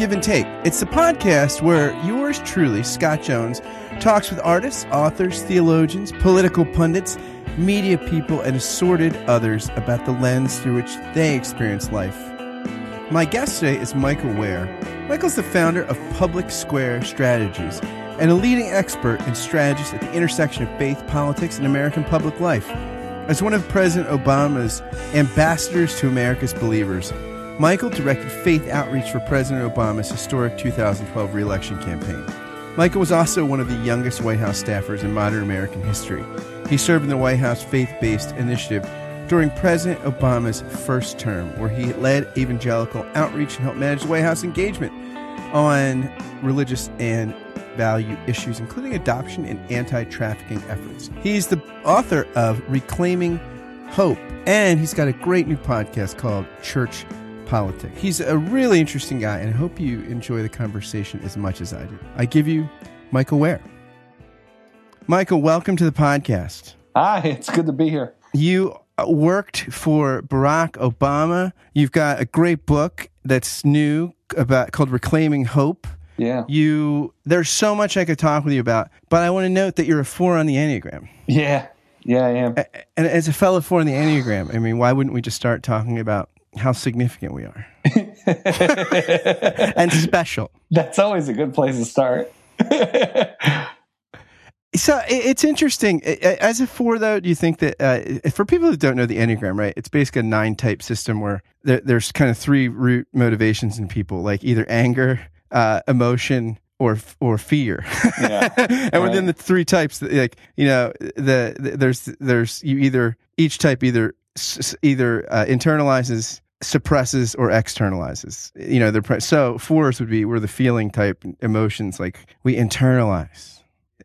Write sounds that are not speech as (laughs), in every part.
Give and Take. It's the podcast where yours truly, Scott Jones, talks with artists, authors, theologians, political pundits, media people, and assorted others about the lens through which they experience life. My guest today is Michael Wear. Michael's the founder of Public Square Strategies and a leading expert and strategist at the intersection of faith, politics, and American public life. As one of President Obama's ambassadors to America's believers, Michael directed faith outreach for President Obama's historic 2012 reelection campaign. Michael was also one of the youngest White House staffers in modern American history. He served in the White House faith based initiative during President Obama's first term, where he led evangelical outreach and helped manage the White House engagement on religious and value issues, including adoption and anti trafficking efforts. He's the author of Reclaiming Hope, and he's got a great new podcast called Church Politics. He's a really interesting guy, and I hope you enjoy the conversation as much as I do. I give you Michael Wear. Michael, welcome to the podcast. Hi, it's good to be here. You worked for Barack Obama. You've got a great book that's new about called Reclaiming Hope. Yeah. You there's so much I could talk with you about, but I want to note that you're a four on the Enneagram. Yeah. Yeah, I am. And as a fellow four on the Enneagram, I mean, why wouldn't we just start talking about how significant we are (laughs) and special? That's always a good place to start. (laughs) So it's interesting. As a four, though, do you think that uh, for people who don't know the Enneagram, right? It's basically a nine type system where there, there's kind of three root motivations in people, like either anger, uh, emotion, or or fear. Yeah, (laughs) and right. within the three types, like you know, the, the there's there's you either each type either either uh, internalizes suppresses or externalizes. You know, they're so fours would be we're the feeling type emotions, like we internalize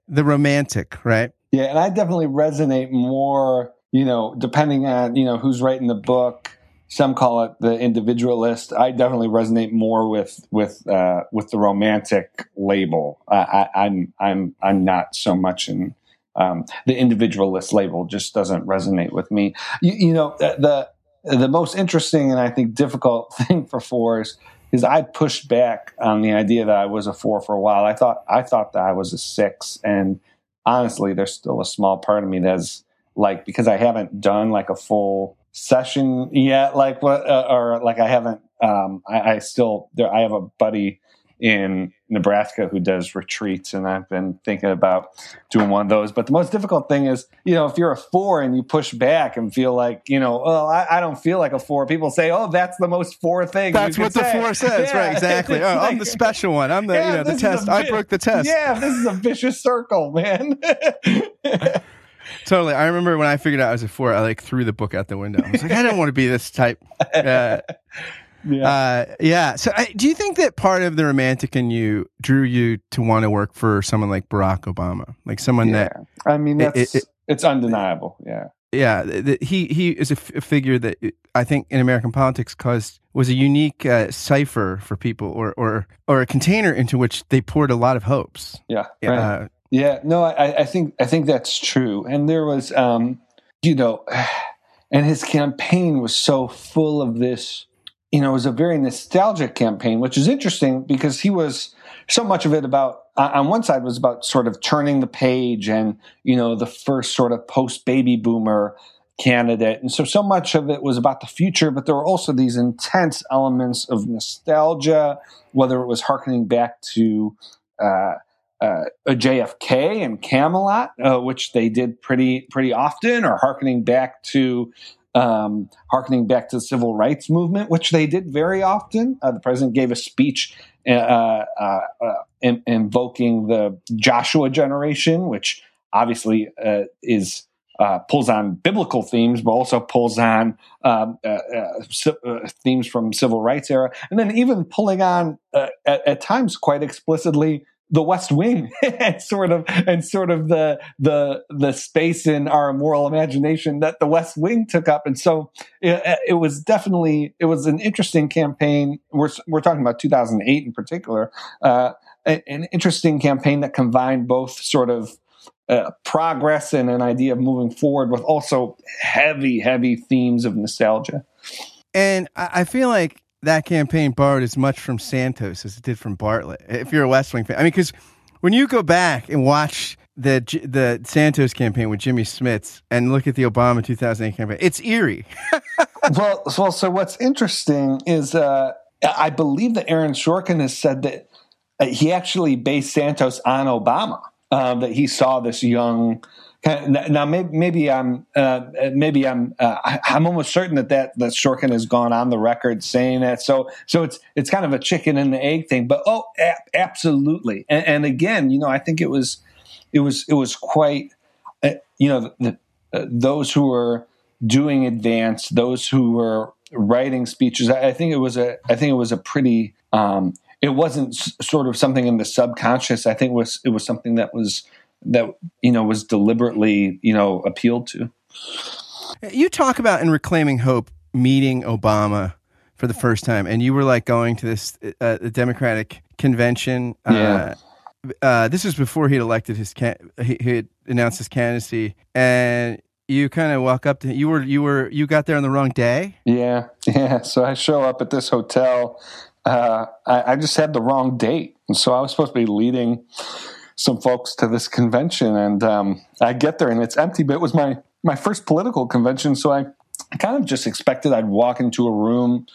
the romantic, right? Yeah, and I definitely resonate more, you know, depending on, you know, who's writing the book. Some call it the individualist. I definitely resonate more with with uh, with the romantic label. I, I'm I'm I'm not so much in um, the individualist label. Just doesn't resonate with me. You, you know, the the most interesting and I think difficult (laughs) thing for fours is I pushed back on the idea that I was a four for a while. I thought I thought that I was a six, and honestly, there's still a small part of me that's like because I haven't done like a full session yet, like what uh, or like I haven't. Um, I, I still there. I have a buddy in Nebraska who does retreats, and I've been thinking about doing one of those. But the most difficult thing is, you know, if you're a four and you push back and feel like, you know, well, I, I don't feel like a four. People say, oh, that's the most four thing. That's what say. the four says, (laughs) yeah. right? Exactly. Oh, I'm the special one. I'm the, yeah, you know, the test. I broke the test. Yeah, this is a vicious circle, man. (laughs) totally. I remember when I figured out I was a four, I like threw the book out the window. I was like, I don't want to be this type. (laughs) Uh, yeah. Uh, yeah. So, I, do you think that part of the romantic in you drew you to want to work for someone like Barack Obama, like someone yeah. that? I mean, that's it, it, it's undeniable. Yeah. Yeah, the, he he is a, f- a figure that I think in American politics caused was a unique uh, cipher for people, or or or a container into which they poured a lot of hopes. Yeah, right. uh, yeah. No, I, I think I think that's true. And there was, um, you know, (sighs) and his campaign was so full of this you know, it was a very nostalgic campaign, which is interesting because he was so much of it about on one side was about sort of turning the page and you know the first sort of post baby boomer candidate. And so so much of it was about the future but there were also these intense elements of nostalgia whether it was harkening back to uh, uh, JFK and Camelot, uh, which they did pretty pretty often, or harkening back to um, harkening back to the civil rights movement, which they did very often. Uh, the president gave a speech uh, uh, uh in, invoking the Joshua generation, which obviously uh, is uh, pulls on biblical themes, but also pulls on um, themes from civil rights era, and then even pulling on at, at times quite explicitly the West Wing (laughs) and sort of and sort of the the the space in our moral imagination that the West Wing took up, and so it, it, was definitely it was an interesting campaign. We're we're talking about 2008 in particular, uh, an interesting campaign that combined both sort of uh, progress and an idea of moving forward with also heavy heavy themes of nostalgia. And I feel like that campaign borrowed as much from Santos as it did from Bartlet. If you're a West Wing fan, I mean, because when you go back and watch the the Santos campaign with Jimmy Smits and look at the Obama 2008 campaign, it's eerie. (laughs) well, well, so what's interesting is uh, I believe that Aaron Sorkin has said that uh, he actually based Santos on Obama. Um, that he saw this young now, maybe, I'm uh, maybe I'm uh, I'm almost certain that that that Sorkin has gone on the record saying that. So so it's it's kind of a chicken and the egg thing. But oh, a- absolutely. And, and, again, you know, I think it was it was it was quite uh, you know the, uh, those who were doing advance, those who were writing speeches. I, I, think it was a I think it was a pretty. Um, it wasn't s- sort of something in the subconscious. I think it was it was something that was that you know was deliberately you know appealed to. You talk about in reclaiming hope meeting Obama for the first time, and you were like going to this uh, Democratic convention. Uh, yeah. Uh, uh, this was before he'd elected his can- he, he had announced his candidacy, and you kind of walk up to you were you were you got there on the wrong day. Yeah, (laughs) yeah. So I show up at this hotel. Uh, I, I just had the wrong date, and so I was supposed to be leading some folks to this convention, and um, I get there and it's empty. But it was my my first political convention, so I, kind of just expected I'd walk into a room,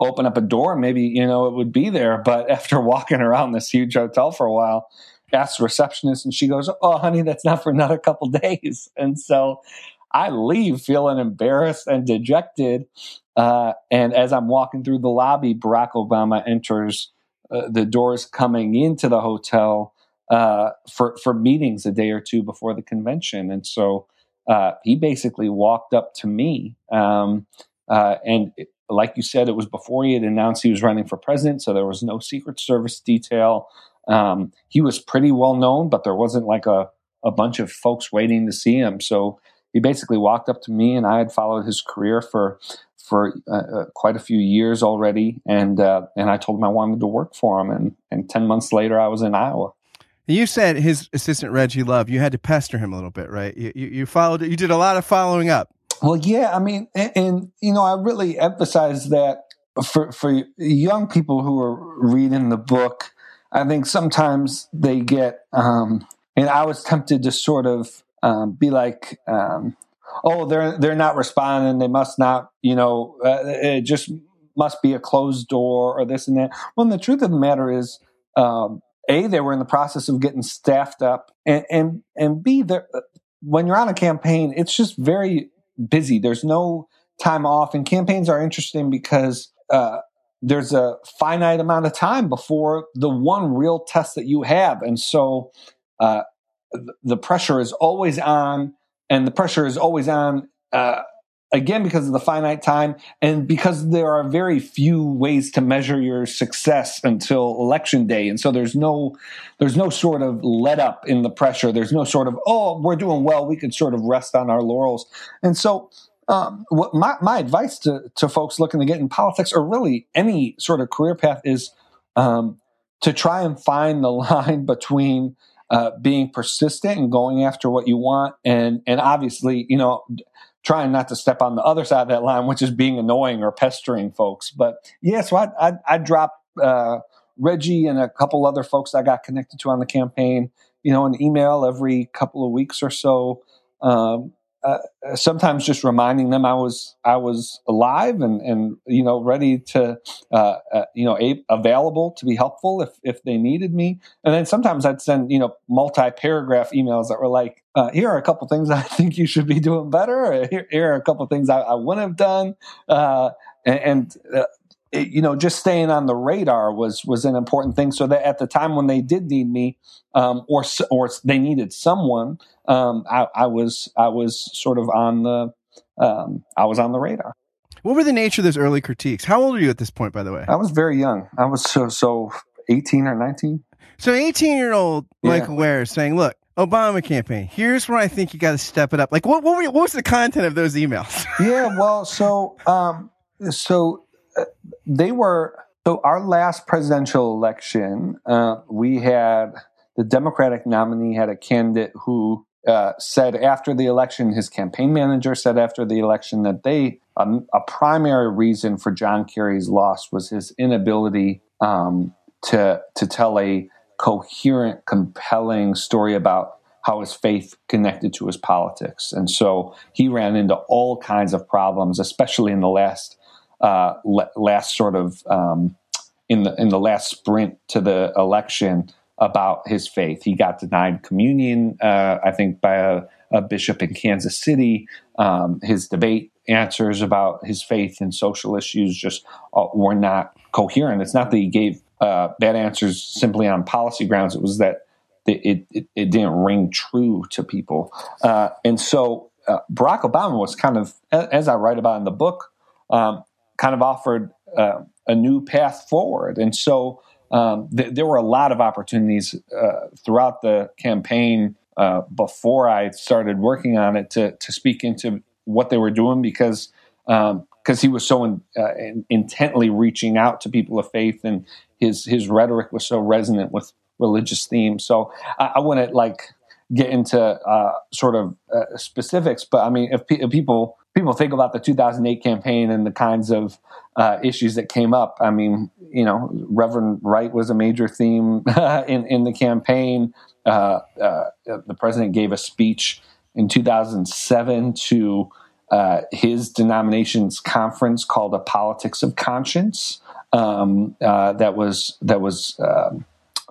open up a door, maybe you know it would be there. But (laughs) after walking around this huge hotel for a while, asked the receptionist, and she goes, "Oh, honey, that's not for another couple (laughs) days." And so I leave feeling embarrassed and dejected. Uh, and as I'm walking through the lobby, Barack Obama enters uh, the doors coming into the hotel uh, for for meetings a day or two before the convention, and so uh, he basically walked up to me, um, uh, and it, like you said, it was before he had announced he was running for president, so there was no Secret Service detail. Um, he was pretty well known, but there wasn't like a a bunch of folks waiting to see him. So he basically walked up to me, and I had followed his career for for uh, uh, quite a few years already, and uh, and I told him I wanted to work for him, and and ten months later, I was in Iowa. You said his assistant Reggie Love. You had to pester him a little bit, right? You, you, you followed. You did a lot of following up. Well, yeah. I mean, and, and you know, I really emphasize that for for young people who are reading the book. I think sometimes they get, um, and I was tempted to sort of um, be like, um, "Oh, they're they're not responding. They must not, you know, uh, it just must be a closed door or this and that." Well, the truth of the matter is, um, a they were in the process of getting staffed up and and and b when you're on a campaign it's just very busy. There's no time off and campaigns are interesting because uh, there's a finite amount of time before the one real test that you have and so uh, the pressure is always on and the pressure is always on uh, again because of the finite time and because there are very few ways to measure your success until election day. And so there's no there's no sort of let up in the pressure. There's no sort of oh we're doing well. We can sort of rest on our laurels. And so um, what my, my advice to, to folks looking to get in politics or really any sort of career path is um, to try and find the (laughs) line between uh, being persistent and going after what you want and and obviously you know trying not to step on the other side of that line, which is being annoying or pestering folks. But yeah, so I I, I dropped uh, Reggie and a couple other folks I got connected to on the campaign, you know, an email every couple of weeks or so. Um, uh, sometimes just reminding them I was I was alive and and you know ready to uh, uh, you know a- available to be helpful if if they needed me. And then sometimes I'd send you know multi paragraph emails that were like, uh, "Here are a couple things I (laughs) think you should be doing better. Here, here are a couple things I, I wouldn't have done." Uh, and, and it, you know, just staying on the radar was was an important thing. So that at the time when they did need me, um, or or they needed someone, um, I, I, was I was sort of on the um, I was on the radar. What were the nature of those early critiques? How old are you at this point, by the way? I was very young. I was so so eighteen or nineteen. So eighteen year old Michael yeah. Wear is saying, "Look, Obama campaign. Here's where I think you got to step it up." Like, what what, were, what was the content of those emails? yeah, well, so um, so they were so our last presidential election, uh, we had the Democratic nominee had a candidate who uh, said after the election, his campaign manager said after the election that they a, a primary reason for John Kerry's loss was his inability um, to to tell a coherent, compelling story about how his faith connected to his politics, and so he ran into all kinds of problems, especially in the last uh, last sort of um, in the in the last sprint to the election about his faith. He got denied communion, uh, I think, by a, a, bishop in Kansas City. Um, his debate answers about his faith and social issues just uh, were not coherent. It's not that he gave uh, bad answers simply on policy grounds. It was that it, it, it didn't ring true to people. Uh, and so uh, Barack Obama was kind of, as I write about in the book, um, kind of offered uh, a new path forward. And so um, th- there were a lot of opportunities uh, throughout the campaign uh, before I started working on it to to speak into what they were doing because because um, he was so in, uh, in, intently reaching out to people of faith and his his rhetoric was so resonant with religious themes. So I, I wouldn't like get into uh, sort of uh, specifics, but I mean, if, pe- if, people people think about the 2008 campaign and the kinds of uh, issues that came up, I mean, you know, Reverend Wright was a major theme (laughs) in in the campaign. Uh, uh, the president gave a speech in 2007 to uh, his denomination's conference called "A Politics of Conscience." Um, that was that was. Um,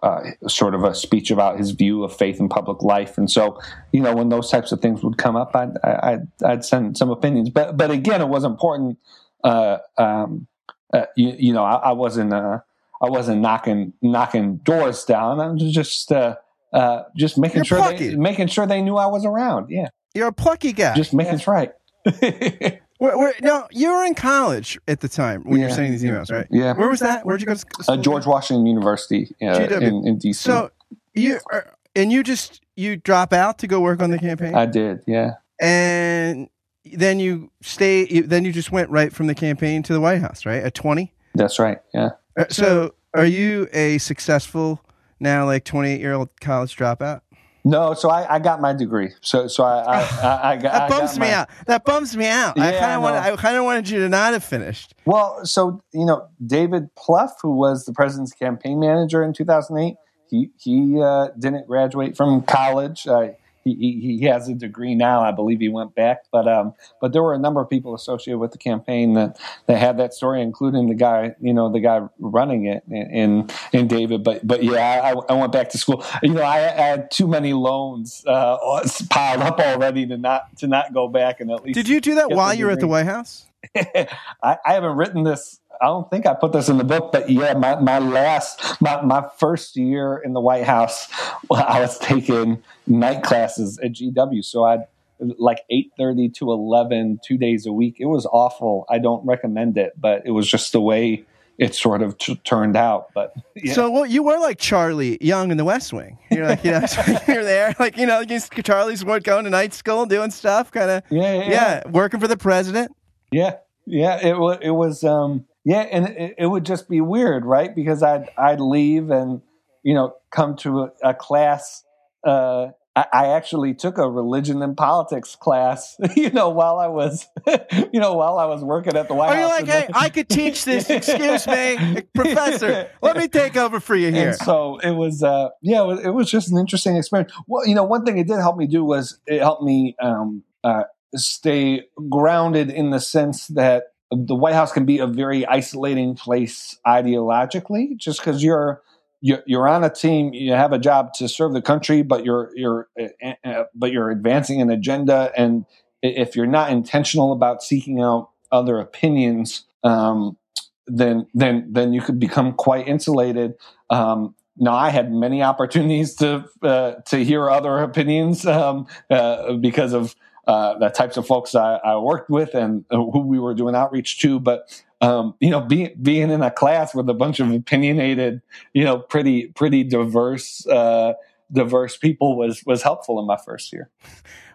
uh, sort of a speech about his view of faith in public life. And so, you know, when those types of things would come up, I'd, I'd, I'd send some opinions. But, but again, it was important. Uh, um, uh, you, you, know, I, I wasn't, uh, I wasn't knocking, knocking doors down. I was just, uh, uh, just making You're sure, they, making sure they knew I was around. Yeah. You're a plucky guy. Just making yeah. it right. Where, where, no, you were in college at the time when yeah, you were sending these emails, right? Yeah. Where was that? Where'd you go to? Uh, George Washington University uh, in, in, DC. So you are, and you just you drop out to go work on the campaign. I did, yeah. And then you stay. You, then you just went right from the campaign to the White House, right? At twenty. That's right. Yeah. Uh, so, are you a successful now, like twenty eight year old college dropout? No, so I, I got my degree. So so I I, I, I got that bums got me out. That bums me out. Yeah, I kind of wanted I kind of wanted you to not have finished. Well, so you know David Plouffe, who was the president's campaign manager in 2008, he he uh, didn't graduate from college. Uh, he, he, has a degree now. I believe he went back, but um, but there were a number of people associated with the campaign that, that had that story, including the guy, you know, the guy running it in in David. But but yeah, I, I went back to school. You know, I, I had too many loans uh, (laughs) piled up already to not to not go back and at least. Did you do that while you were at the White House? (laughs) I, I haven't written this I don't think I put this in the book, but yeah, my, my last, my, my first year in the White House, (laughs) I was taking night classes at GW. So I'd like 8.30 to 11, two days a week. It was awful. I don't recommend it, but it was just the way it sort of t- turned out. But yeah. so well, you were like Charlie Young in The West Wing. You're like, you know, (laughs) (laughs) you're there, like you know, Charlie's going to night school, doing stuff, kind of, yeah, yeah, yeah, working for the president. Yeah, yeah. It was, it was, um, yeah, and it, it, would just be weird, right? Because I'd I'd leave and you know come to a, a class. Uh, I, I, actually took a religion and politics class, (laughs) you know, while I was, (laughs) you know, while I was working at the White Are House. you like, hey, I could teach this? Excuse me, (laughs) professor. Let me take over for you here. And so it was, uh, yeah, it was, it was, just an interesting experience. Well, you know, one thing it did help me do was it helped me um, uh, stay grounded in the sense that the White House can be a very isolating place ideologically, just because you're, you're on a team, you have a job to serve the country, but you're you're uh, uh, but you're advancing an agenda, and if you're not intentional about seeking out other opinions, um, then then then you could become quite insulated. Um, now I had many opportunities to uh, to hear other opinions um, uh, because of uh, the types of folks I, I, worked with and who we were doing outreach to. But um, you know, being being in a class with a bunch of opinionated, you know, pretty pretty diverse uh, diverse people was was helpful in my first year.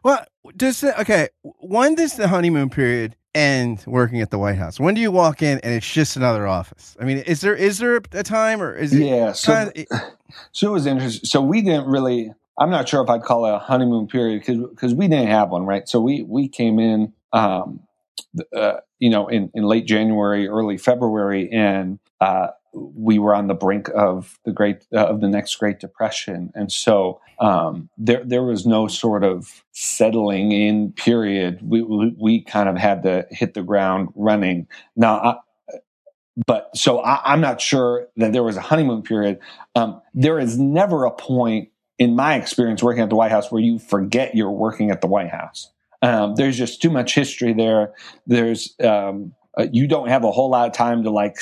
Well, does the, okay? When does the honeymoon period end? Working at the White House, when do you walk in and it's just another office? I mean, is there is there a time or is it? Yeah, so of, (sighs) so it was interesting. So we didn't really I'm not sure if I'd call it a honeymoon period because because we didn't have one, right? So we we came in. Um, uh, you know, in, in late January, early February, and uh, we were on the brink of the great uh, of the next Great Depression, and so um, there there was no sort of settling in period. We, we, we kind of had to hit the ground running. Now, I, but so I, am not sure that there was a honeymoon period. Um, there is never a point in my experience working at the White House where you forget you're working at the White House. Um, there's just too much history there. There's um, uh, you don't have a whole lot of time to like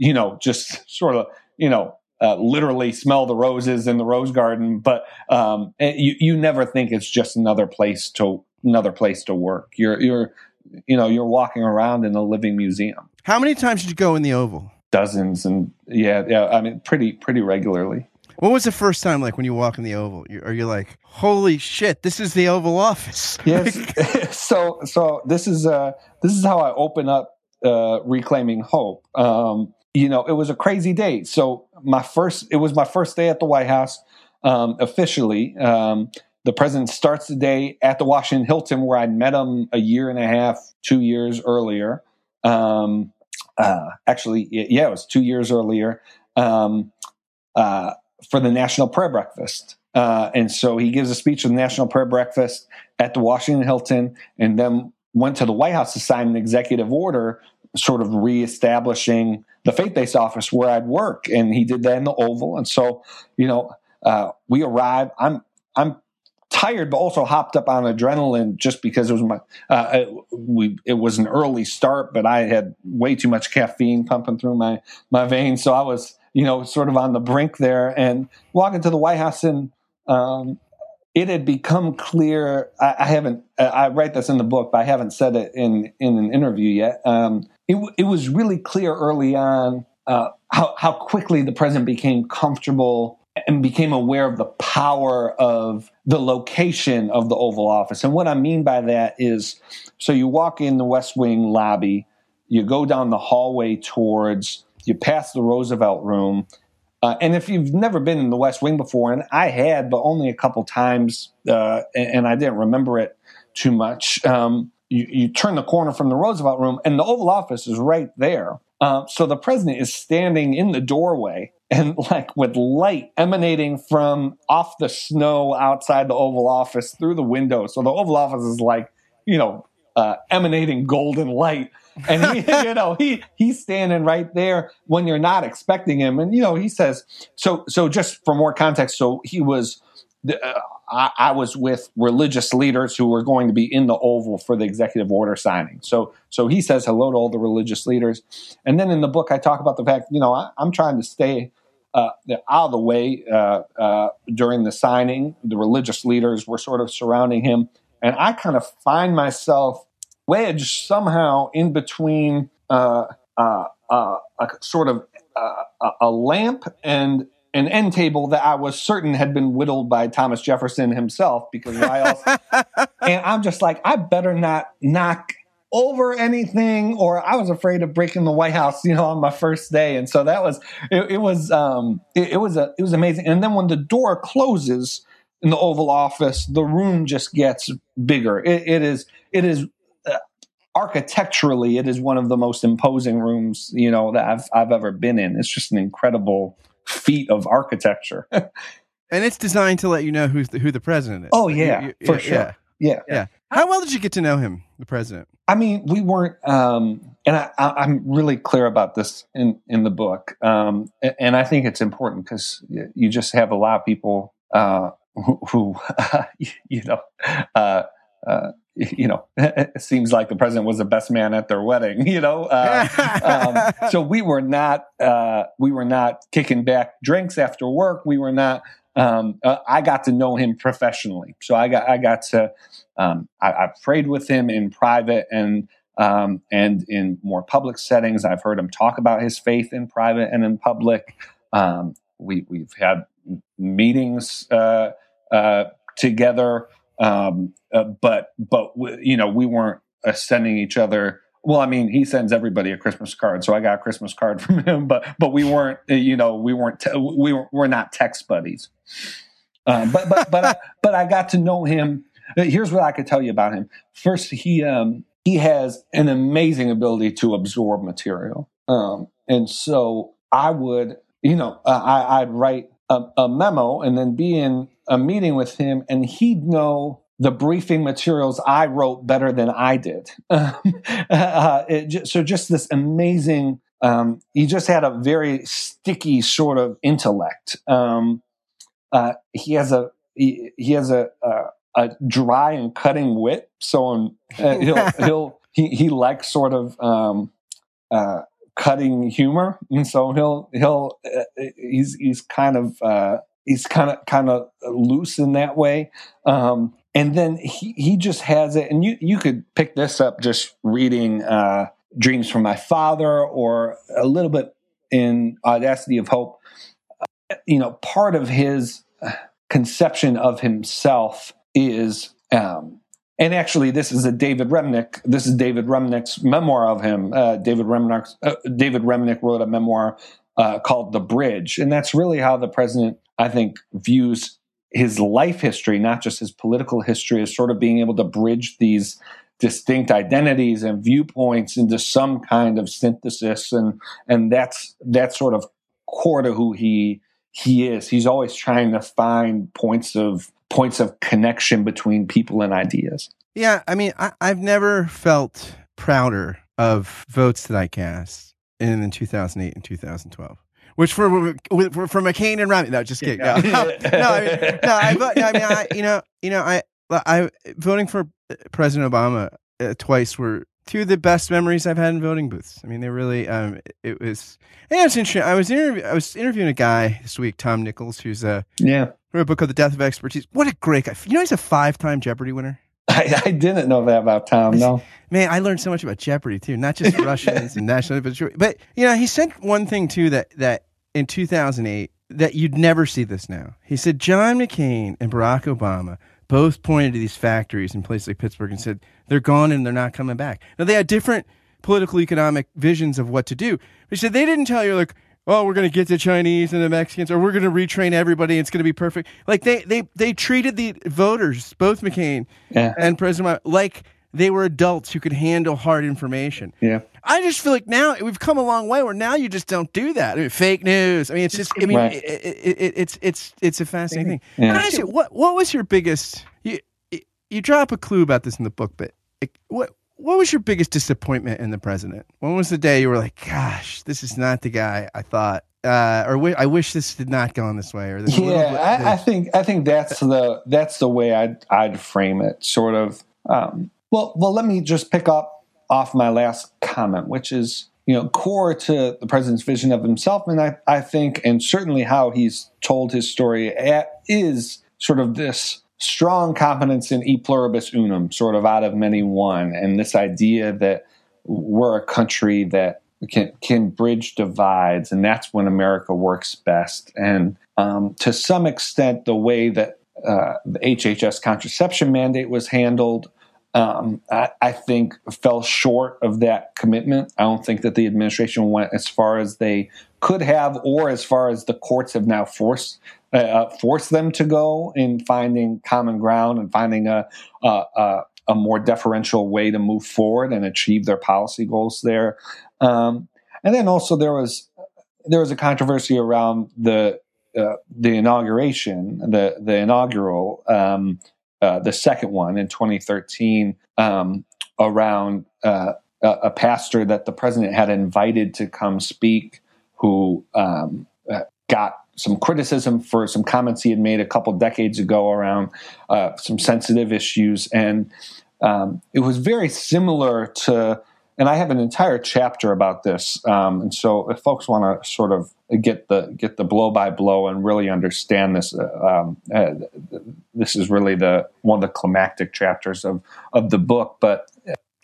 you know, just sort of, you know, uh, literally smell the roses in the rose garden, but um, eh, you you never think it's just another place to another place to work. You're you're you know you're walking around in a living museum. How many times did you go in the Oval? Dozens, and yeah, yeah. I mean, pretty pretty regularly. What was the first time like when you walk in the Oval? You, are you like, holy shit, this is the Oval Office? (laughs) Yes. (laughs) so so this is uh this is how I open up uh, reclaiming hope. Um, you know, it was a crazy day. So my first, it was my first day at the White House um, officially. Um, the president starts the day at the Washington Hilton, where I'd met him a year and a half, two years earlier. Um, uh, actually, yeah, it was two years earlier um, uh, for the National Prayer Breakfast. Uh, and so he gives a speech at the National Prayer Breakfast at the Washington Hilton, and then went to the White House to sign an executive order sort of reestablishing the faith based office where I'd work. And he did that in the Oval. And so, you know, uh, we arrived. I'm, I'm tired, but also hopped up on adrenaline just because it was my, uh, it, we, it was an early start, but I had way too much caffeine pumping through my, my veins. So I was, you know, sort of on the brink there and walking to the White House and, um, it had become clear. I, I, haven't. I write this in the book, but I haven't said it in in an interview yet. Um, it, it was really clear early on uh, how, how quickly the president became comfortable and became aware of the power of the location of the Oval Office. And what I mean by that is so you walk in the West Wing lobby, you go down the hallway towards, you pass the Roosevelt room. Uh, and if you've never been in the West Wing before, and I had, but only a couple times, uh, and, and, I didn't remember it too much, um, you, you turn the corner from the Roosevelt room, and the Oval Office is right there. Uh, so the president is standing in the doorway and (laughs) like with light emanating from off the snow outside the Oval Office through the window. So the Oval Office is like, you know, uh, emanating golden light. And he, (laughs) you know, he he's standing right there when you're not expecting him. And you know, he says, so so just for more context, so he was uh, I, I, was with religious leaders who were going to be in the Oval for the executive order signing. So, so he says hello to all the religious leaders, and then in the book I talk about the fact, you know, I, am trying to stay uh, out of the way uh, uh, during the signing. The religious leaders were sort of surrounding him, and I kind of find myself wedged somehow in between uh, uh, a sort of a lamp and an end table that I was certain had been whittled by Thomas Jefferson himself because why else? (laughs) and I'm just like, I better not knock over anything or I was afraid of breaking the White House, you know, on my first day. And so that was, it, it was, um, it, it, was a, it was amazing. And then when the door closes in the Oval Office, the room just gets bigger. it, it is, it is, uh, architecturally, it is one of the most imposing rooms, you know, that I've, I've ever been in. It's just an incredible, feat of architecture. (laughs) and it's designed to let you know who's the, who the president is. Oh yeah, you, you, for yeah, sure. Yeah. yeah. yeah, How well did you get to know him, the president? I mean, we weren't, um, and I, am really clear about this in in the book, um, and I think it's important because you just have a lot of people uh, who, who (laughs) you know. Uh, uh, you know, (laughs) it seems like the president was the best man at their wedding, (laughs) you know. Uh, um, so we were not, uh, we were not kicking back drinks after work. We were not. Um, uh, I got to know him professionally, so I got, I got to, um, I, I, prayed with him in private and um, and in more public settings. I've heard him talk about his faith in private and in public. Um, we, we've had meetings uh, uh, together. Um, uh, but but you know we weren't sending each other. Well, I mean, he sends everybody a Christmas card, so I got a Christmas card from (laughs) him. But but we weren't, uh, you know, we weren't te- we were we're not text buddies. Um, but but but I, (laughs) but I got to know him. Uh, here's what I could tell you about him. First, he um, he has an amazing ability to absorb material. Um, and so I would, you know, I, I'd write a, a, memo and then be in a meeting with him, and he'd know the briefing materials I wrote better than I did. (laughs) uh, just, so just this amazing. Um, he just had a very sticky sort of intellect. Um, uh, he has a he, he has a, a, a dry and cutting wit. So um, uh, (laughs) he'll he'll he he likes sort of um, uh, cutting humor, and so he'll he'll uh, he's he's kind of uh, he's kind of kind of loose in that way. Um, and then he he just has it, and you you could pick this up just reading uh, "Dreams from My Father" or a little bit in "Audacity of Hope." You know, part of his conception of himself is um, and actually, this is a David Remnick. This is David Remnick's memoir of him. Uh, David Remnick. Uh, David Remnick wrote a memoir uh, called "The Bridge," and that's really how the president, I think, views his life history, not just his political history, is sort of being able to bridge these distinct identities and viewpoints into some kind of synthesis, and and that's that's sort of core to who he he is. He's always trying to find points of points of connection between people and ideas. Yeah, I mean, I, have never felt prouder of votes that I cast in, in 2008 and 2012. Which for for, for McCain and Romney, no, just kidding. No, (laughs) no, I mean, no, I, no, I mean, I, you know, you know, I, I voting for President Obama uh, twice were two of the best memories I've had in voting booths. I mean, they really, um, it was, yeah, it's interesting. I was interview, I was interviewing a guy this week, Tom Nichols, who's a yeah wrote a book called The Death of Expertise. What a great guy! You know, he's a five-time Jeopardy winner. (laughs) I, I, didn't know that about Tom. No, man, I learned so much about Jeopardy too, not just (laughs) Russians and national, but but you know, he said one thing too that that in 2008 that you'd never see this now. He said John McCain and Barack Obama both pointed to these factories in places like Pittsburgh and said they're gone and they're not coming back. Now they had different political economic visions of what to do. But he said they didn't tell you like oh, we're going to get the Chinese and the Mexicans, or we're going to retrain everybody. And it's going to be perfect. Like they they they treated the voters, both McCain yeah. and President, like they were adults who could handle hard information. Yeah. I just feel like now we've come a long way where now you just don't do that. I mean, fake news. I mean, it's just. I mean, right. it, it, it, it's it's it's a fascinating thing. Yeah. Can I ask you what what was your biggest? You you drop a clue about this in the book, but what what was your biggest disappointment in the president? When was the day you were like, "Gosh, this is not the guy I thought," uh, or I wish this did not gone this way? Or this yeah, bit, I, I, think I think that's the that's the way I'd I'd frame it. Sort of. Um, well, well, let me just pick up off my last comment, which is you know core to the president's vision of himself, and I I think, and certainly how he's told his story at, is sort of this strong confidence in e pluribus unum, sort of out of many one, and this idea that we're a country that can can bridge divides, and that's when America works best. And um, to some extent, the way that uh, the HHS contraception mandate was handled, um, I, I, think fell short of that commitment. I don't think that the administration went as far as they could have, or as far as the courts have now forced uh, uh, force them to go in finding common ground and finding a, a, a, a, more deferential way to move forward and achieve their policy goals there. Um, and then also there was there was a controversy around the uh, the inauguration, the the inaugural, um, uh, the second one in 2013, um, around uh, a, pastor that the president had invited to come speak, who um, uh, got some criticism for some comments he had made a couple decades ago around uh, some sensitive issues, and um, it was very similar to. And I have an entire chapter about this, um, and so if folks want to sort of get the get the blow by blow and really understand this, uh, um, uh, this is really the one of the climactic chapters of of the book. But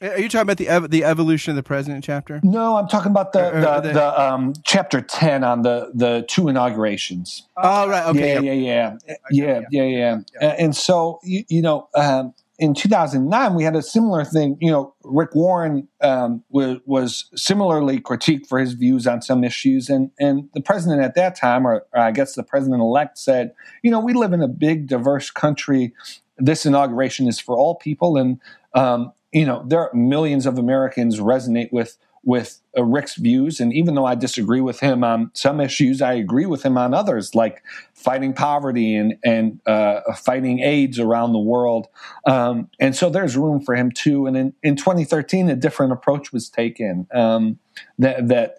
are you talking about the ev- the evolution of the president chapter? No, I'm talking about the the, the, the um, chapter ten on the the two inaugurations. Oh right, okay, yeah, yeah, yeah, yeah, yeah, yeah. yeah. And so you, you know, um, in 2009 we had a similar thing. You know, Rick Warren um, was was similarly critiqued for his views on some issues, and and the president at that time, or, or I guess the president elect, said, you know, we live in a big, diverse country. This inauguration is for all people, and um, you know, there are millions of Americans resonate with with uh, Rick's views, and even though I disagree with him on some issues, I agree with him on others, like fighting poverty and and uh, fighting AIDS around the world. Um, and so there's room for him too. And in, in 2013, a different approach was taken um, that that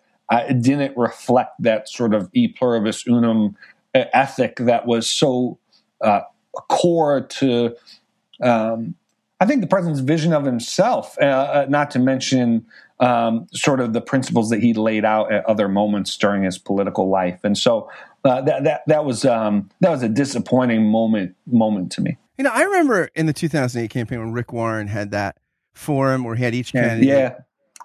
didn't reflect that sort of e pluribus unum uh, ethic that was so uh, core to. Um, I think the president's vision of himself, uh, uh, not to mention um, sort of the principles that he laid out at other moments during his political life, and so uh, that that that was um, that was a disappointing moment moment to me. You know, I remember in the 2008 campaign when Rick Warren had that forum where he had each candidate yeah.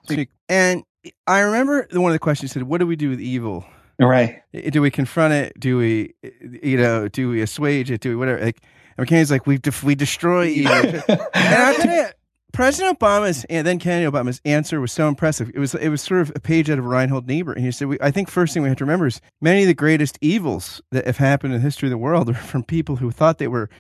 speak, and I remember one of the questions said, "What do we do with evil?" Right? Do we confront it? Do we, you know, do we assuage it? Do we whatever? Like, and McCain's like, we def- we destroy evil. (laughs) and I tell you, President Obama's and then Kennedy Obama's answer was so impressive. It was it was sort of a page out of Reinhold Niebuhr, and he said, we, "I think first thing we have to remember is many of the greatest evils that have happened in the history of the world are from people who thought they were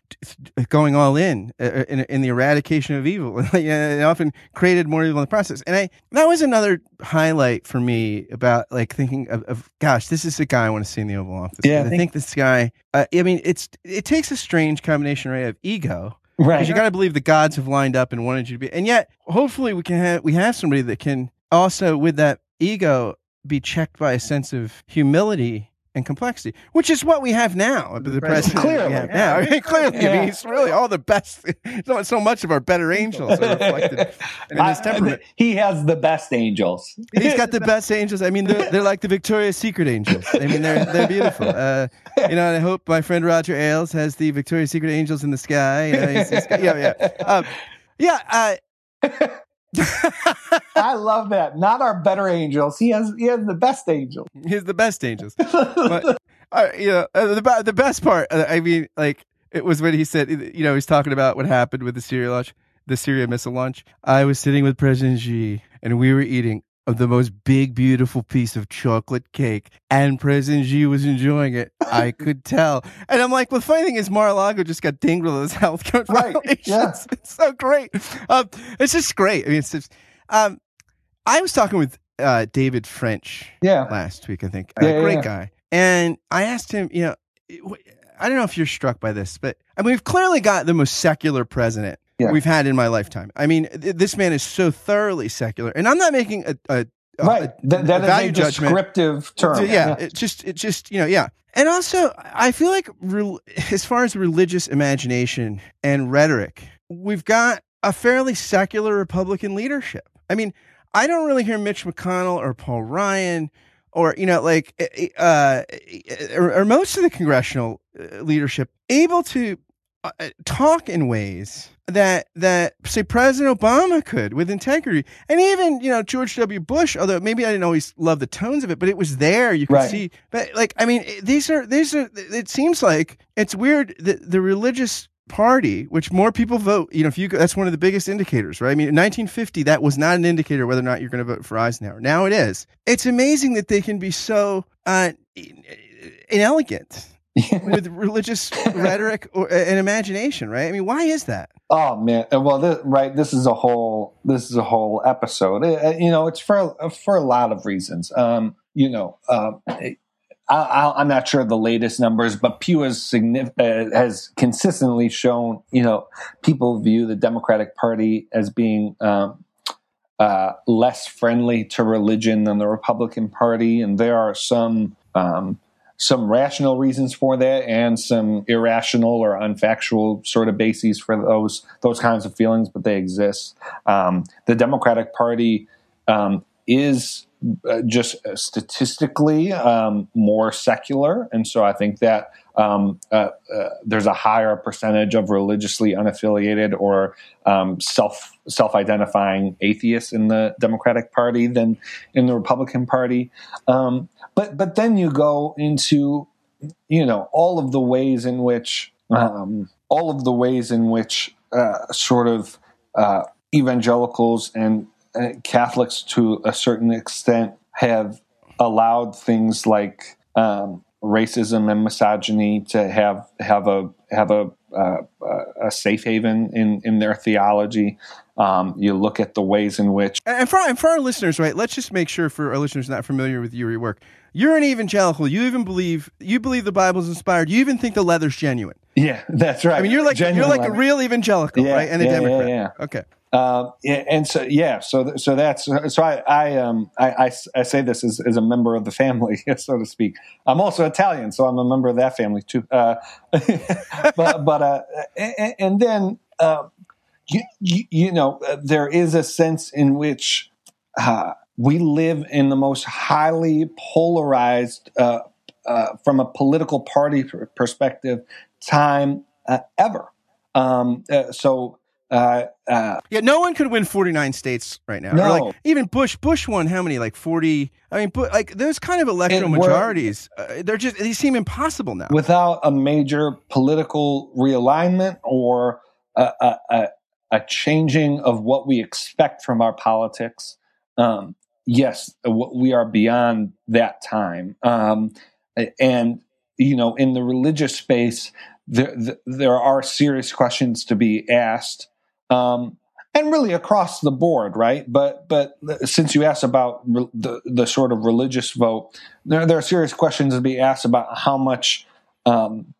going all in uh, uh, in, in the eradication of evil, (laughs) and often created more evil in the process." And I that was another highlight for me about like thinking of, of gosh, this is the guy I want to see in the Oval Office. Yeah, I think, think this guy. Uh, I mean, it's it takes a strange combination, right, of ego Right. Because you got to believe the gods have lined up and wanted you to be. And yet, hopefully, we can have we have somebody that can also, with that ego, be checked by a sense of humility and complexity, which is what we have now. The, the president clearly, we have now. I mean, clearly, I mean, he's really all the best. (laughs) So, so much of our better angels are reflected in his temperament. I, he has the best angels. He's got the best angels. I mean, they're, they're like the Victoria's Secret angels. I mean, they're they're beautiful. Uh, you know, and I hope my friend Roger Ailes has the Victoria's Secret angels in the sky. You know, he's, he's, yeah, yeah, um, yeah. Uh, (laughs) I love that. Not our better angels. He has he has the best angels. (laughs) He's the best angels. (laughs) but, uh, you know, uh, the the best part. Uh, I mean, like it was when he said, you know, he's talking about what happened with the Syria launch, the Syria missile launch. I was sitting with President Xi, and we were eating of the most big, beautiful piece of chocolate cake, and President Xi was enjoying it. I (laughs) could tell. And I'm like, well, the funny thing is, Mar-a-Lago just got dinged with those (laughs) health code right. violations. Yeah. (laughs) It's so great. Um, it's just great. I mean, it's just. Um, I was talking with uh, David French yeah. last week, I think. Yeah, uh, great yeah. guy. And I asked him, you know, I don't know if you're struck by this, but I mean, we've clearly got the most secular president Yeah. we've had in my lifetime. I mean, th- this man is so thoroughly secular, and I'm not making a, a, Right. a- That, that a value a judgment. descriptive term. So, yeah, it just it just you know yeah. And also, I feel like re- as far as religious imagination and rhetoric, we've got a fairly secular Republican leadership. I mean, I don't really hear Mitch McConnell or Paul Ryan or you know like eh, eh, uh, eh, or, or most of the congressional leadership able to uh, talk in ways that that say President Obama could with integrity, and even you know George W. Bush. Although maybe I didn't always love the tones of it, but it was there. You could Right. see. But like, I mean, these are these are. It seems like it's weird that the religious party, which more people vote, you know, if you go, that's one of the biggest indicators, right? I mean, in 1950, that was not an indicator whether or not you're going to vote for Eisenhower. Now it is. It's amazing that they can be so uh, inelegant with religious rhetoric or, and imagination, right? I mean, why is that? Oh man, well, this, right. This is a whole. This is a whole episode. Uh, you know, it's for for a lot of reasons. Um, you know, um, I, I, I'm not sure the latest numbers, but Pew has uh, has consistently shown. You know, people view the Democratic Party as being um, uh, less friendly to religion than the Republican Party, and there are some. Um, some rational reasons for that and some irrational or unfactual sort of bases for those those kinds of feelings, but they exist. Um, the Democratic Party um, is uh, just statistically um, more secular, and so I think that um, uh, uh, there's a higher percentage of religiously unaffiliated or um, self self identifying atheists in the Democratic Party than in the Republican Party. Um, but but then you go into you know all of the ways in which um, all of the ways in which uh, sort of uh, evangelicals and uh, Catholics to a certain extent have allowed things like um, racism and misogyny to have have a have a uh, a safe haven in in their theology. Um, you look at the ways in which. And for, and for our listeners, right, let's just make sure for our listeners not familiar with your work, you're an evangelical. You even believe you believe the Bible's inspired. You even think the leather's genuine. Yeah, that's right. I mean, you're like Genuine you're like leather. a real evangelical, Yeah, right? And a yeah, Democrat. yeah. Okay. Yeah, and so yeah, so so that's so I I um I, I, I say this as, as a member of the family, (laughs) so to speak. I'm also Italian, so I'm a member of that family too. Uh, (laughs) but but uh, and, and then uh, you, you, you know uh, there is a sense in which uh, we live in the most highly polarized uh, uh, from a political party perspective time uh, ever. Um, uh, so. Uh, uh, Yeah, no one could win 49 states right now. No. like even Bush, Bush won how many? Like 40. I mean, but like those kind of electoral majorities, uh, they're just they seem impossible now. without a major political realignment or a, a, a, changing of what we expect from our politics, um, yes, we are beyond that time. Um, and you know, in the religious space, there there are serious questions to be asked. Um, and really across the board, right? But but since you asked about re- the the sort of religious vote, there there are serious questions to be asked about how much um,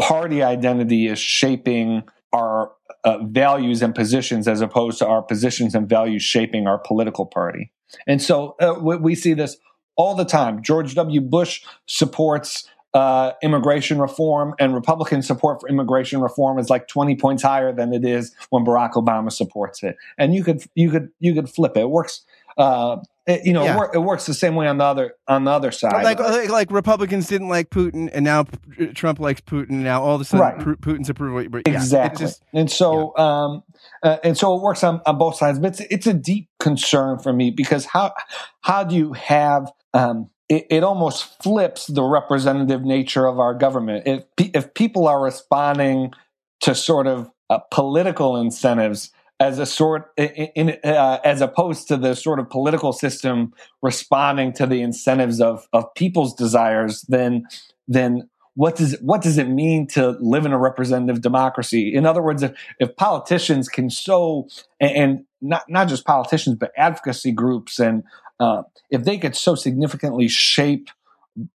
party identity is shaping our uh, values and positions as opposed to our positions and values shaping our political party. And so uh, we, we see this all the time. George W. Bush supports uh, immigration reform, and Republican support for immigration reform is like twenty points higher than it is when Barack Obama supports it. And you could you could you could flip it. It works. Uh, it, you know, Yeah. it, wor- it works the same way on the other on the other side. like, like like Republicans didn't like Putin, and now P- Trump likes Putin. And now all of a sudden, Right. Pu- Putin's approval. Yeah, exactly just- and so um uh, and so it works on, on both sides but it's, it's a deep concern for me because how how do you have um it, it almost flips the representative nature of our government if if people are responding to sort of uh, political incentives as a sort in, uh, as opposed to the sort of political system responding to the incentives of of people's desires then then what does what does it mean to live in a representative democracy? In other words, if, if politicians can so and, not not just politicians but advocacy groups and uh, if they could so significantly shape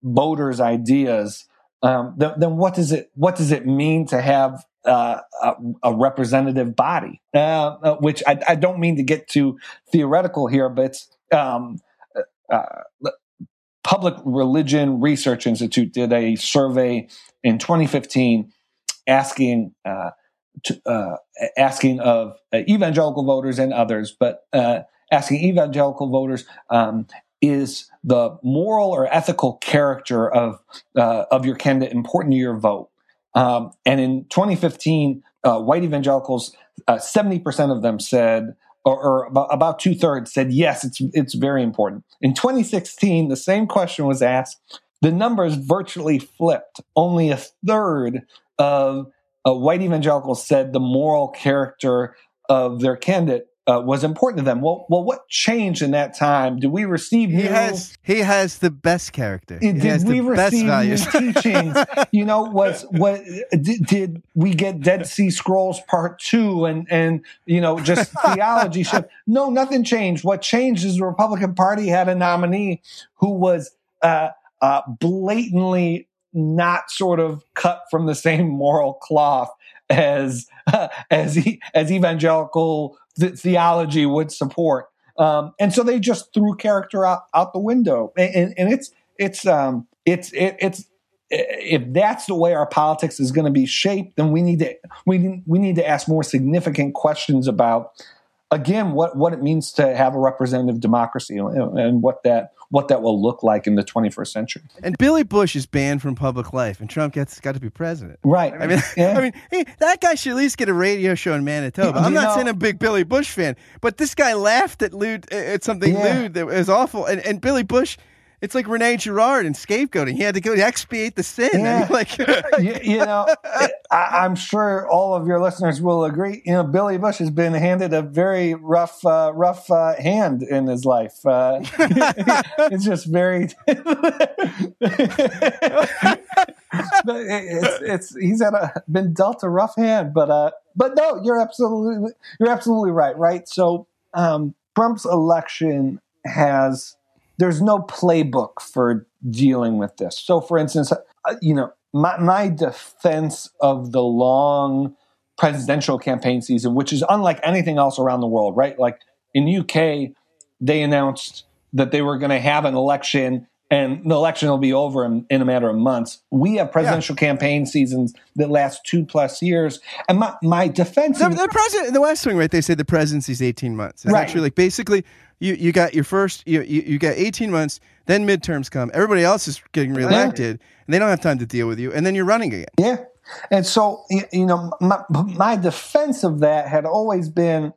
voters' ideas, um, then what does it what does it mean to have uh, a, a representative body? Uh, uh, which I, I don't mean to get too theoretical here, but um, uh, Public Religion Research Institute did a survey in 2015 asking uh, to, uh, asking of uh, evangelical voters and others, but uh, asking evangelical voters um, is the moral or ethical character of uh, of your candidate important to your vote? Um, and in 2015, uh, white evangelicals, uh, 70% of them said or, or about, about two thirds said yes, it's it's very important. In 2016, the same question was asked. The numbers virtually flipped. Only a third of uh, white evangelicals said the moral character of their candidate uh, was important to them. Well, well, what changed in that time? Did we receive he new? has he has the best character. He has did we the best receive new values. (laughs) teachings? You know, was what did, did we get Dead Sea Scrolls Part Two and and you know just (laughs) theology shift? No, nothing changed. What changed is the Republican Party had a nominee who was uh, uh, blatantly not sort of cut from the same moral cloth as (laughs) as e- as evangelical th- theology would support. Um, and so they just threw character out, out the window, and, and, and it's it's um, it's it, it's if that's the way our politics is going to be shaped, then we need to we need- we need to ask more significant questions about again what what it means to have a representative democracy and, what that what that will look like in the 21st century. and Billy Bush is banned from public life, and Trump gets got to be president. Right. I mean, Yeah. (laughs) I mean, hey, that guy should at least get a radio show in Manitoba. You I'm not know- saying I'm a big Billy Bush fan, but this guy laughed at lewd at something Yeah. lewd that was awful, and and Billy Bush. It's like Rene Girard and scapegoating. He had to go expiate the sin. I mean, Yeah. (laughs) like, (laughs) you, you know, I, I'm sure all of your listeners will agree. You know, Billy Bush has been handed a very rough, uh, rough uh, hand in his life. Uh, (laughs) it's just very. but it's, it's he's had a been dealt a rough hand. But uh, but no, you're absolutely you're absolutely right. Right. So um, Trump's election has there's no playbook for dealing with this. So, for instance, uh, you know, my, my defense of the long presidential campaign season, which is unlike anything else around the world, right? Like in UK, they announced that they were going to have an election and the election will be over in, in a matter of months. We have presidential yeah. campaign seasons that last two plus years. And my, my defense. The, the president, the West Wing, right? They say the presidency's 18 months. Is right. true? Like basically, you, you got your first, you, you, you got 18 months, then midterms come. Everybody else is getting reelected, yeah. and they don't have time to deal with you. And then you're running again. Yeah. And so, you know, my, my defense of that had always been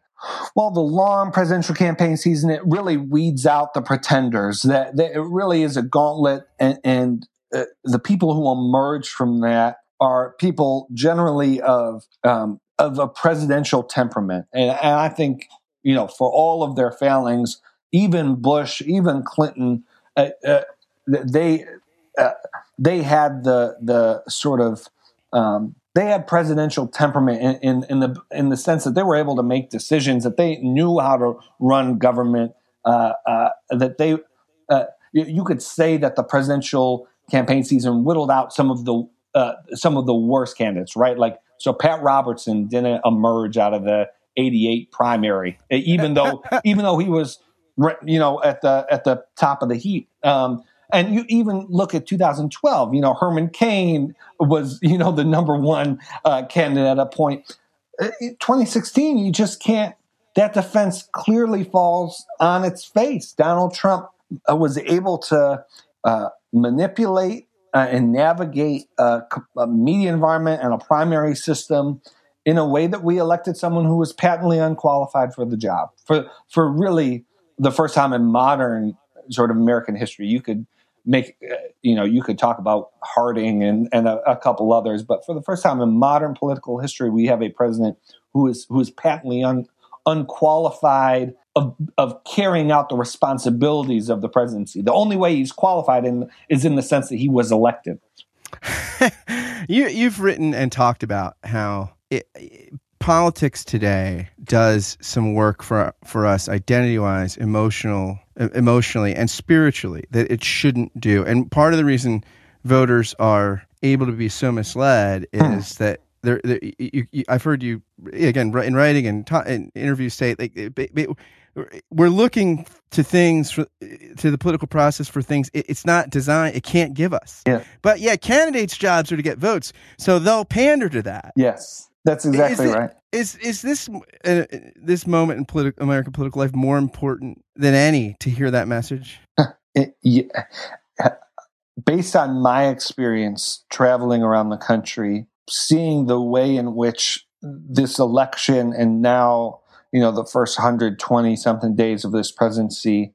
well, the long presidential campaign season, it really weeds out the pretenders. That, that it really is a gauntlet, and, and uh, the people who emerge from that are people generally of um, of a presidential temperament, and, and, I think you know for all of their failings, even Bush, even Clinton, uh, uh, they uh, they had the the sort of um, they had presidential temperament in, in, in, the in the sense that they were able to make decisions that they knew how to run government. Uh, uh, that they uh, you, could say that the presidential campaign season whittled out some of the some of the worst candidates, right? Like so, Pat Robertson didn't emerge out of the '88 primary, even though (laughs) even though he was you know at the at the top of the heap. Um, and you even look at 2012, you know, Herman Cain was, you know, the number one uh, candidate at a point. Uh, 2016, you just can't, that defense clearly falls on its face. Donald Trump uh, was able to uh, manipulate uh, and navigate a, a media environment and a primary system in a way that we elected someone who was patently unqualified for the job. For, for really the first time in modern sort of American history, you could make uh, you know you could talk about Harding and and a, a, couple others, but for the first time in modern political history, we have a president who is who is patently un, unqualified of of carrying out the responsibilities of the presidency. The only way he's qualified in is in the sense that he was elected. (laughs) you you've written and talked about how it, politics today does some work for for us identity wise, emotional emotionally and spiritually that it shouldn't do. And part of the reason voters are able to be so misled hmm. is that there, I've heard you again in writing and, ta- and interviews say like we're looking to things for, to the political process for things it, it's not designed it can't give us yeah but yeah candidates jobs are to get votes so they'll pander to that yes that's exactly is it, right is is this uh, this moment in politi- American political life more important than any to hear that message? (laughs) it, yeah. (laughs) Based on my experience traveling around the country, seeing the way in which this election and now you know the first 120 something days of this presidency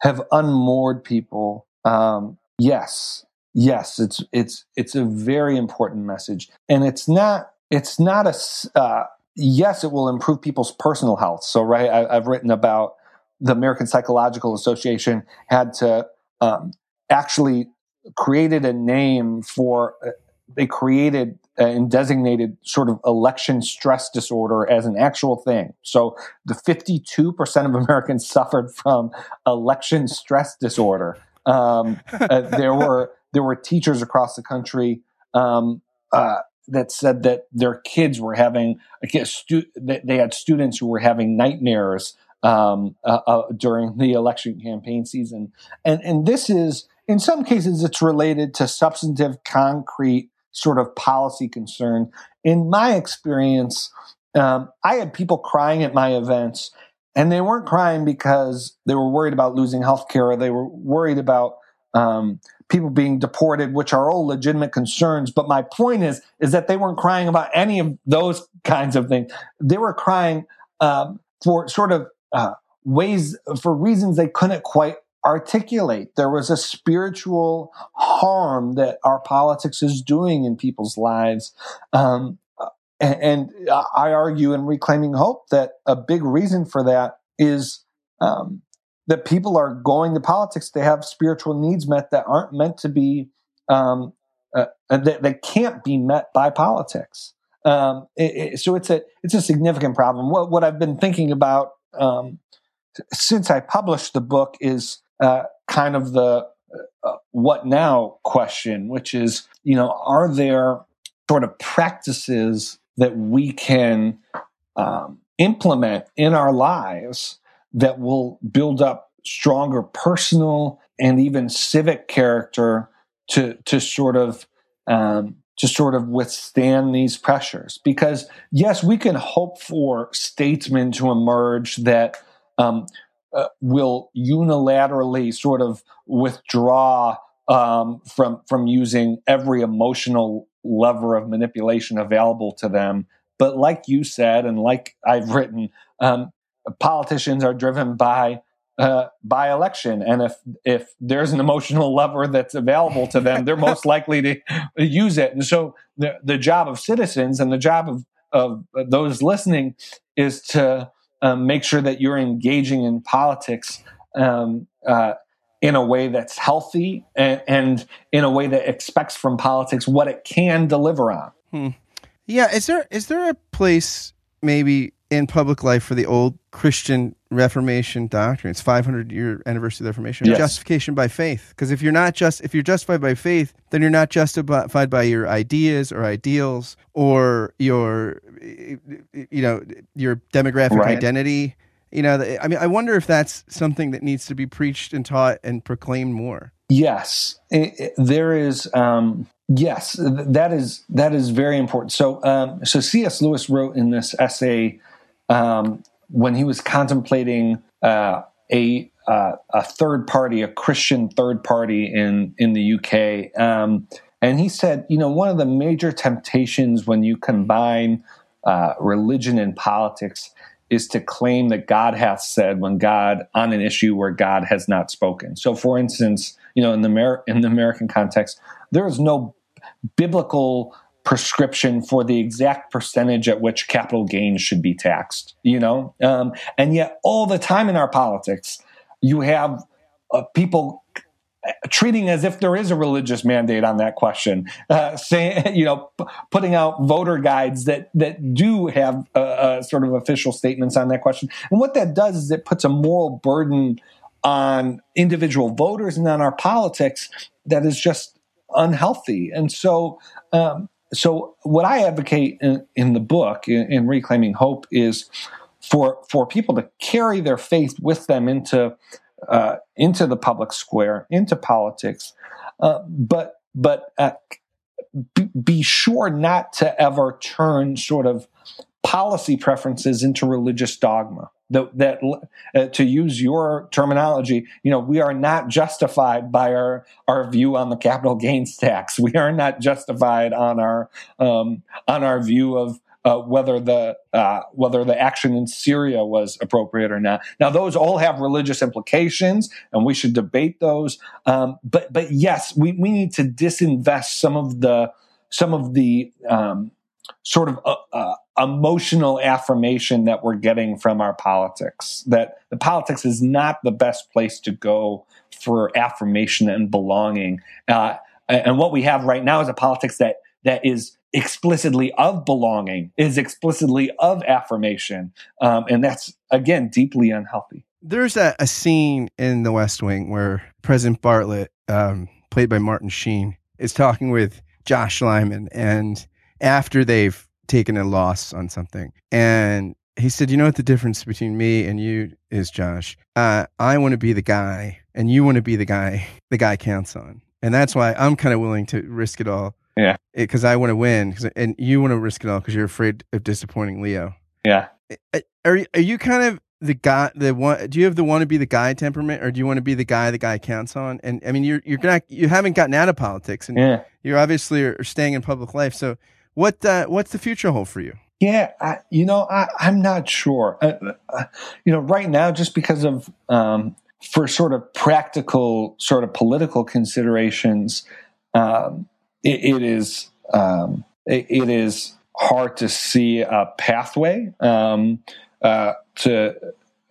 have unmoored people um, yes yes it's it's it's a very important message and it's not it's not a uh, yes, it will improve people's personal health. So, right, I, have written about the American Psychological Association had to um, actually created a name for. Uh, they created and designated sort of election stress disorder as an actual thing. So the 52% of Americans (laughs) suffered from election stress disorder. Um, uh, there were there were teachers across the country um, uh, that said that their kids were having stu- they had students who were having nightmares um, uh, uh, during the election campaign season, and and this is in some cases it's related to substantive, concrete sort of policy concern. In my experience, um, I had people crying at my events, and they weren't crying because they were worried about losing health care they were worried about um, people being deported, which are all legitimate concerns. But my point is, is that they weren't crying about any of those kinds of things. They were crying um, for sort of uh, ways, for reasons they couldn't quite articulate. There was a spiritual harm that our politics is doing in people's lives. Um, and, I argue in Reclaiming Hope that a big reason for that is um, that people are going to politics to have spiritual needs met that aren't meant to be um, uh, that, that can't be met by politics. Um, it, it, so it's a it's a significant problem. What what I've been thinking about um, since I published the book is uh, kind of the uh, what now question, which is you know are there sort of practices that we can um, implement in our lives that will build up stronger personal and even civic character to to sort of um, to sort of withstand these pressures. Because yes, we can hope for statesmen to emerge that um, uh, will unilaterally sort of withdraw um, from from using every emotional lever of manipulation available to them. But like you said, and like I've written, um, politicians are driven by uh, by election. And if if there's an emotional lever that's available to them, they're most (laughs) likely to use it. And so the the job of citizens and the job of of those listening is to um, make sure that you're engaging in politics um, uh, in a way that's healthy and, and, in a way that expects from politics what it can deliver on. Hmm. Yeah, is there is there a place maybe in public life for the old Christian Reformation doctrine. It's 500 year anniversary of the Reformation. Yes. Justification by faith. Because if you're not just if you're justified by faith, then you're not justified by your ideas or ideals or your you know your demographic right. identity. You know, I mean, I wonder if that's something that needs to be preached and taught and proclaimed more. Yes, it, it, there is. Um, yes, that is that is very important. So, um, so C.S. Lewis wrote in this essay um, when he was contemplating uh, a uh, a third party, a Christian third party in in the UK, um, and he said, you know, one of the major temptations when you combine uh, religion and politics is to claim that God hath said when God on an issue where God has not spoken. So, for instance, you know, in the Amer- in the American context, there is no biblical prescription for the exact percentage at which capital gains should be taxed, you know? Um, and yet, all the time in our politics, you have uh, people treating as if there is a religious mandate on that question, uh, saying, you know, p- putting out voter guides that that do have uh, uh, sort of official statements on that question. And what that does is it puts a moral burden on individual voters and on our politics that is just unhealthy. And so, um, so what I advocate in, in the book in, in, Reclaiming Hope is for for people to carry their faith with them into uh, into the public square, into politics, uh, but but uh, be, be sure not to ever turn sort of policy preferences into religious dogma that, that uh, to use your terminology, you know, we are not justified by our our view on the capital gains tax. (laughs) We are not justified on our um, on our view of uh, whether the uh, whether the action in Syria was appropriate or not. Now, those all have religious implications, and we should debate those. Um, but but yes, we we need to disinvest some of the some of the um, sort of uh, uh, emotional affirmation that we're getting from our politics. That the politics is not the best place to go for affirmation and belonging. Uh, and what we have right now is a politics that that is explicitly of belonging, is explicitly of affirmation, um, and that's again deeply unhealthy. There's a, a, scene in The West Wing where President Bartlet, um, played by Martin Sheen, is talking with Josh Lyman, and after they've taken a loss on something. And he said, You know what the difference between me and you is, Josh? Uh, I want to be the guy, and you want to be the guy the guy counts on. And that's why I'm kind of willing to risk it all. Yeah. Eh, because I want to win, and you want to risk it all because you're afraid of disappointing Leo. Yeah. Eh, eh, are, are you kind of the guy the one do you have the want to be the guy temperament or do you want to be the guy the guy counts on and i mean you're you're not you haven't gotten out of politics and yeah. you're obviously are staying in public life so what uh, what's the future hold for you? Yeah, I, you know, I, am not sure. Uh, uh, you know, right now, just because of um, for sort of practical, sort of political considerations, um, it, it is um, it, it is hard to see a pathway um, uh, to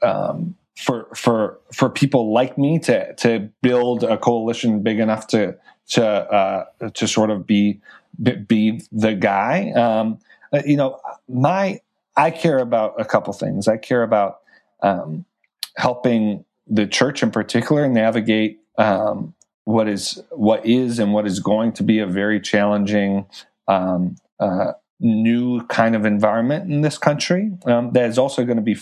um, for for for people like me to to build a coalition big enough to to uh, to sort of be be the guy. Um, uh, you know, my I care about a couple things. I care about um, helping the church in particular navigate um, what is what is and what is going to be a very challenging um, uh, new kind of environment in this country um, that is also going to be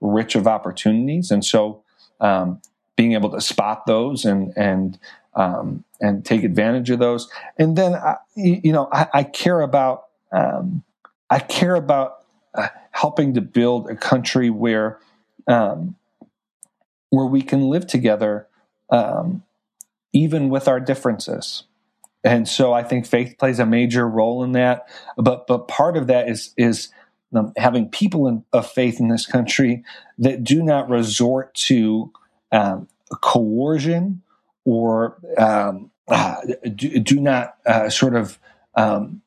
rich of opportunities. And so, um, being able to spot those and and um, and take advantage of those. And then, I, you know, I, I care about um, I care about uh, helping to build a country where um, where we can live together, um, even with our differences. And so, I think faith plays a major role in that. But but part of that is is um, having people in, of faith in this country that do not resort to um, coercion or um, uh, do, do, not uh, sort of um,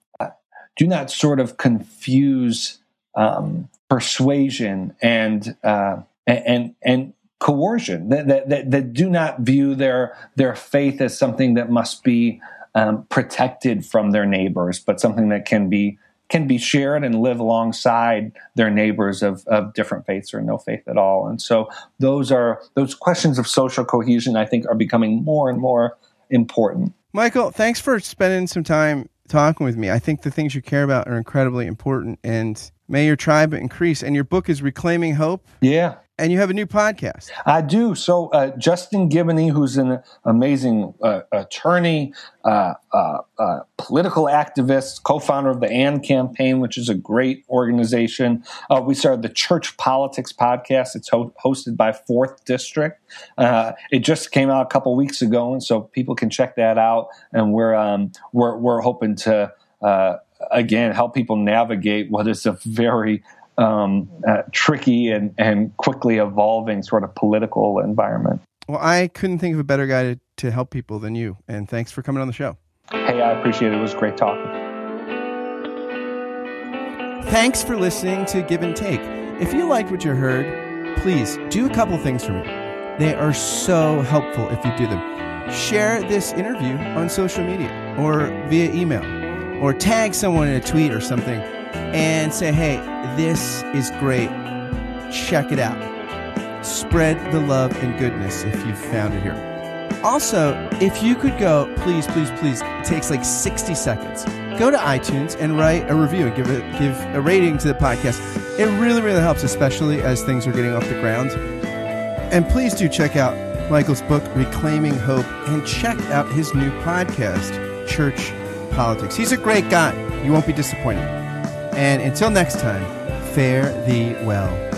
do not sort of confuse um, persuasion and uh, and and coercion that, that, that that do not view their their faith as something that must be um, protected from their neighbors, but something that can be can be shared and live alongside their neighbors of, of different faiths or no faith at all. And so those are those questions of social cohesion, I think, are becoming more and more important. Michael, thanks for spending some time talking with me. I think the things you care about are incredibly important and may your tribe increase. And your book is Reclaiming Hope. Yeah and you have a new podcast. I do. So uh, Justin Giboney, who's an amazing uh, attorney, uh, uh, uh political activist, co-founder of the AND campaign, which is a great organization. Uh, we started the Church Politics podcast. It's ho- hosted by Fourth District. it just came out a couple weeks ago, and so people can check that out. And we're um, we're we're hoping to again help people navigate what is a very um, uh, tricky and, and quickly evolving sort of political environment. Well, I couldn't think of a better guy to, to help people than you. And thanks for coming on the show. Hey, I appreciate it. It was great talking. Thanks for listening to Give and Take. If you liked what you heard, please do a couple things for me. They are so helpful if you do them. Share this interview on social media or via email, or tag someone in a tweet or something and say, hey, this is great. Check it out. Spread the love and goodness if you've found it here. Also, if you could go, please, please, please, it takes like 60 seconds. Go to iTunes and write a review and give a, give a rating to the podcast. It really, really helps, especially as things are getting off the ground. And please do check out Michael's book, Reclaiming Hope, and check out his new podcast, Church Politics. He's a great guy. You won't be disappointed. And until next time, fare thee well.